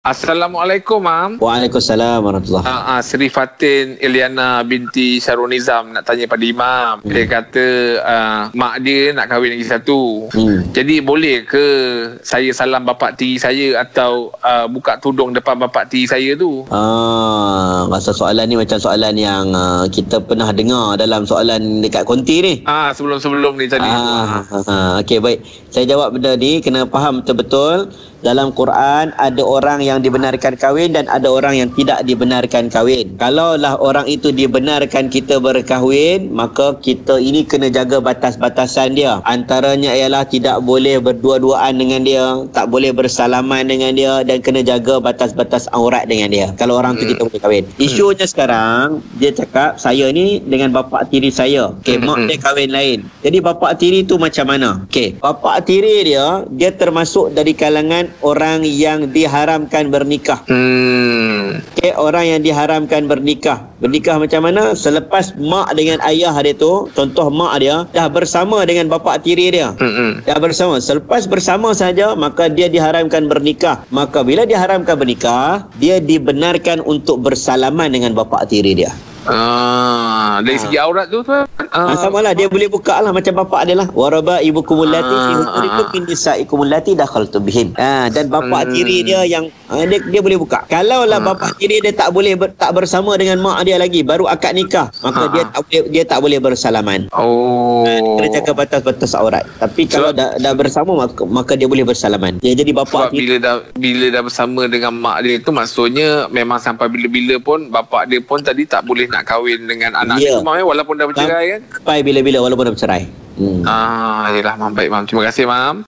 Assalamualaikum, Mam. Waalaikumsalam warahmatullahi Uh, uh, Seri Fatin Eliana binti Syarul Nizam nak tanya pada Imam. Hmm. Dia kata uh, mak dia nak kahwin lagi satu. Hmm. Jadi boleh ke saya salam bapak tiri saya atau uh, buka tudung depan bapak tiri saya tu? Ah, masa soalan ni macam soalan yang uh, kita pernah dengar dalam soalan dekat konti ni. Ah sebelum-sebelum ni tadi. Ah, ah, okey baik. Saya jawab benda ni kena faham betul-betul dalam Quran ada orang yang dibenarkan kahwin dan ada orang yang tidak dibenarkan kahwin. Kalaulah orang itu dibenarkan kita berkahwin, maka kita ini kena jaga batas-batasan dia. Antaranya ialah tidak boleh berdua-duaan dengan dia, tak boleh bersalaman dengan dia dan kena jaga batas-batas aurat dengan dia. Kalau orang tu Hmm. kita boleh kahwin. Isunya sekarang dia cakap saya ni dengan bapa tiri saya. Okey, Hmm, mak hmm. dia kahwin lain. Jadi bapa tiri tu macam mana? Okey, bapa tiri dia dia termasuk dari kalangan orang yang diharamkan bernikah. Hmm. Okey, orang yang diharamkan bernikah. Bernikah macam mana? Selepas mak dengan ayah dia tu, contoh mak dia dah bersama dengan bapa tiri dia. Hmm. Dah bersama. Selepas bersama saja, maka dia diharamkan bernikah. Maka bila diharamkan bernikah, dia dibenarkan untuk bersalaman dengan bapa tiri dia. Ah, dari Ah. segi aurat tu tu. Ah, sama lah dia boleh buka lah macam bapa dia lah. Waraba ibukumul lati fi Ah, hujurikum ah. min nisaikumul lati dakhaltum bihin. Ah, dan bapa Hmm. tiri dia yang ah, dia, dia boleh buka. Kalau lah Ah. bapa tiri dia tak boleh ber, tak bersama dengan mak dia lagi, baru akad nikah, maka Ah, dia ah. tak boleh dia tak boleh bersalaman. Oh. Kena jaga batas-batas aurat. Tapi kalau dah, dah bersama maka, maka dia boleh bersalaman. Dia jadi bapa Sebab tiri bila dah bila dah bersama dengan mak dia tu maksudnya memang sampai bila-bila pun bapak dia pun tadi tak boleh nak kahwin dengan anak Ya. dia tu mam eh, walaupun dah bercerai kan. Sampai bila-bila walaupun dah bercerai. Hmm. Ah, yalah mam baik mam. Terima kasih mam.